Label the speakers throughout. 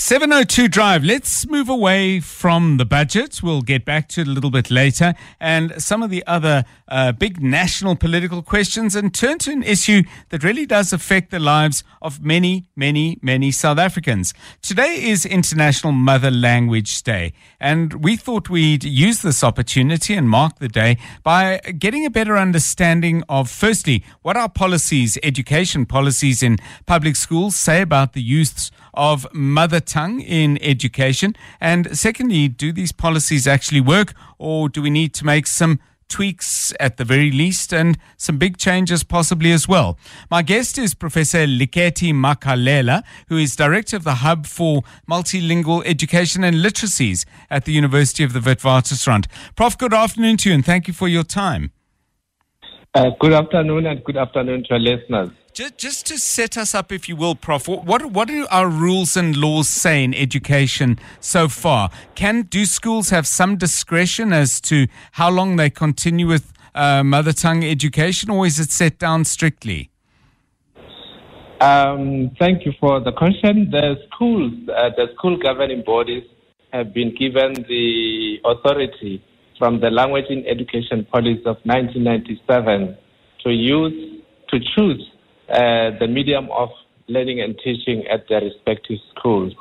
Speaker 1: 702 Drive. Let's move away from the budget. We'll get back to it a little bit later and some of the other uh, big national political questions and turn to an issue that really does affect the lives of many, many, many South Africans. Today is International Mother Language Day, and we thought we'd use this opportunity and mark the day by getting a better understanding of, firstly, what our policies, education policies in public schools say about the use of mother tongue in education? And secondly, do these policies actually work or do we need to make some tweaks at the very least and some big changes possibly as well. My guest is Professor Leketi Makalela, who is Director of the Hub for Multilingual Education and Literacies at the University of the Witwatersrand. Prof, good afternoon to you and thank you for your time.
Speaker 2: Uh, good afternoon and good afternoon to our listeners.
Speaker 1: Just, just to set us up, if you will, Prof, what, what do our rules and laws say in education so far? Can do schools have some discretion as to how long they continue with uh, mother tongue education, or is it set down strictly?
Speaker 2: Um, thank you for the question. The schools, uh, the school governing bodies, have been given the authority from the Language in Education Policy of 1997 to use to choose the medium of learning and teaching at their respective schools.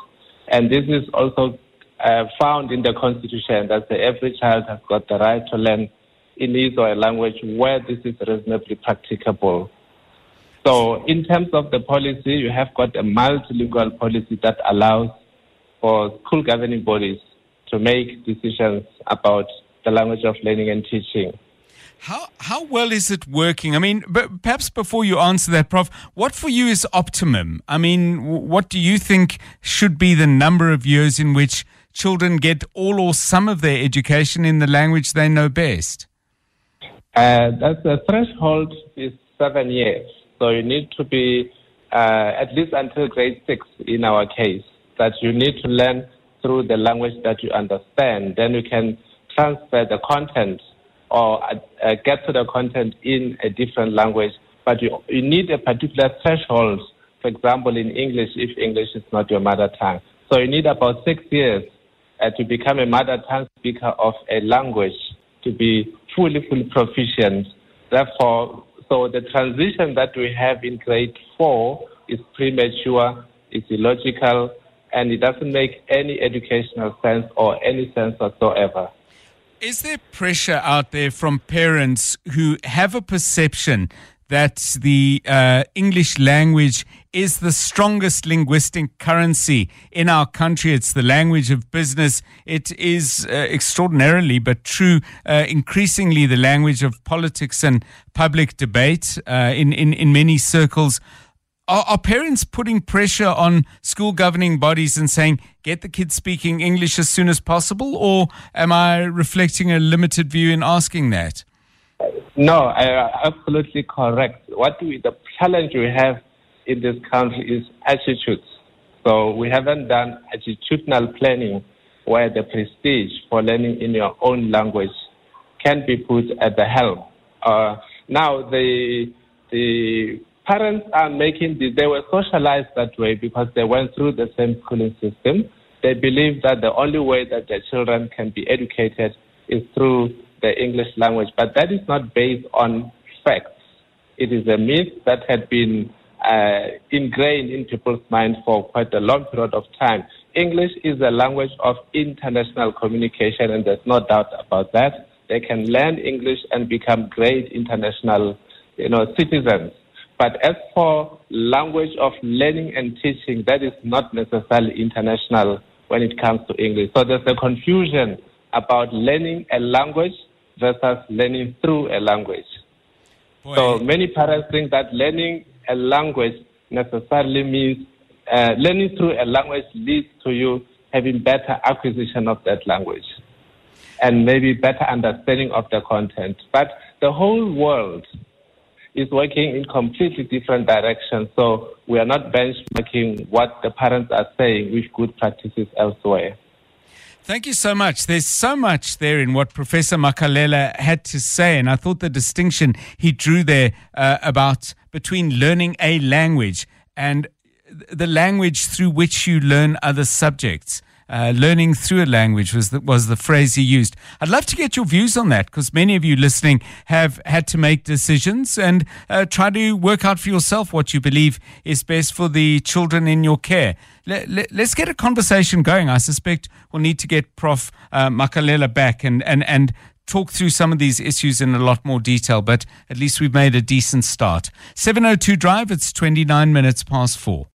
Speaker 2: And this is also uh, found in the Constitution that every child has got the right to learn in his or language where this is reasonably practicable. So, in terms of the policy, you have got a multilingual policy that allows for school governing bodies to make decisions about the language of learning and teaching.
Speaker 1: How how well is it working? I mean, but perhaps before you answer that, Prof, what for you is optimum? I mean, what do you think should be the number of years in which children get all or some of their education in the language they know best?
Speaker 2: Uh, the threshold is seven years. So you need to be uh, at least until grade six in our case. That you need to learn through the language that you understand. Then you can transfer the content or uh, get to the content in a different language, but you, you need a particular threshold. For example, in English, if English is not your mother tongue. So you need about six years uh, to become a mother tongue speaker of a language to be fully, fully proficient. Therefore, so the transition that we have in grade four is premature, it's illogical, and it doesn't make any educational sense or any sense whatsoever.
Speaker 1: Is there pressure out there from parents who have a perception that the uh, English language is the strongest linguistic currency in our country. It's the language of business. It is uh, extraordinarily, but true, uh, increasingly the language of politics and public debate uh, in, in, in many circles. Are, are, parents putting pressure on school governing bodies and saying, get the kids speaking English as soon as possible? Or am I reflecting a limited view in asking that?
Speaker 2: No, uh, absolutely correct. What we, the challenge we have in this country is attitudes. So we haven't done attitudinal planning where the prestige for learning in your own language can be put at the helm. Uh, now, the, the parents are making this, they were socialized that way because they went through the same schooling system. They believe that the only way that their children can be educated is through the English language, but that is not based on facts. It is a myth that had been uh, ingrained in people's minds for quite a long period of time. English is a language of international communication, and there's no doubt about that. They can learn English and become great international, you know, citizens. But as for language of learning and teaching, that is not necessarily international when it comes to English. So there's a confusion about learning a language versus learning through a language. Boy. So many parents think that learning a language necessarily means uh, learning through a language leads to you having better acquisition of that language and maybe better understanding of the content. But the whole world is working in completely different directions. So we are not benchmarking what the parents are saying with good practices elsewhere.
Speaker 1: Thank you so much. There's so much there in what Professor Makalela had to say, and I thought the distinction he drew there uh, about between learning a language and the language through which you learn other subjects. Uh, learning through a language was the, was the phrase he used. I'd love to get your views on that because many of you listening have had to make decisions and uh, try to work out for yourself what you believe is best for the children in your care. Let, let, us get a conversation going. I suspect we'll need to get Prof. Uh, Makalela back and, and, and talk through some of these issues in a lot more detail, but at least we've made a decent start. 702 Drive, it's 29 minutes past four.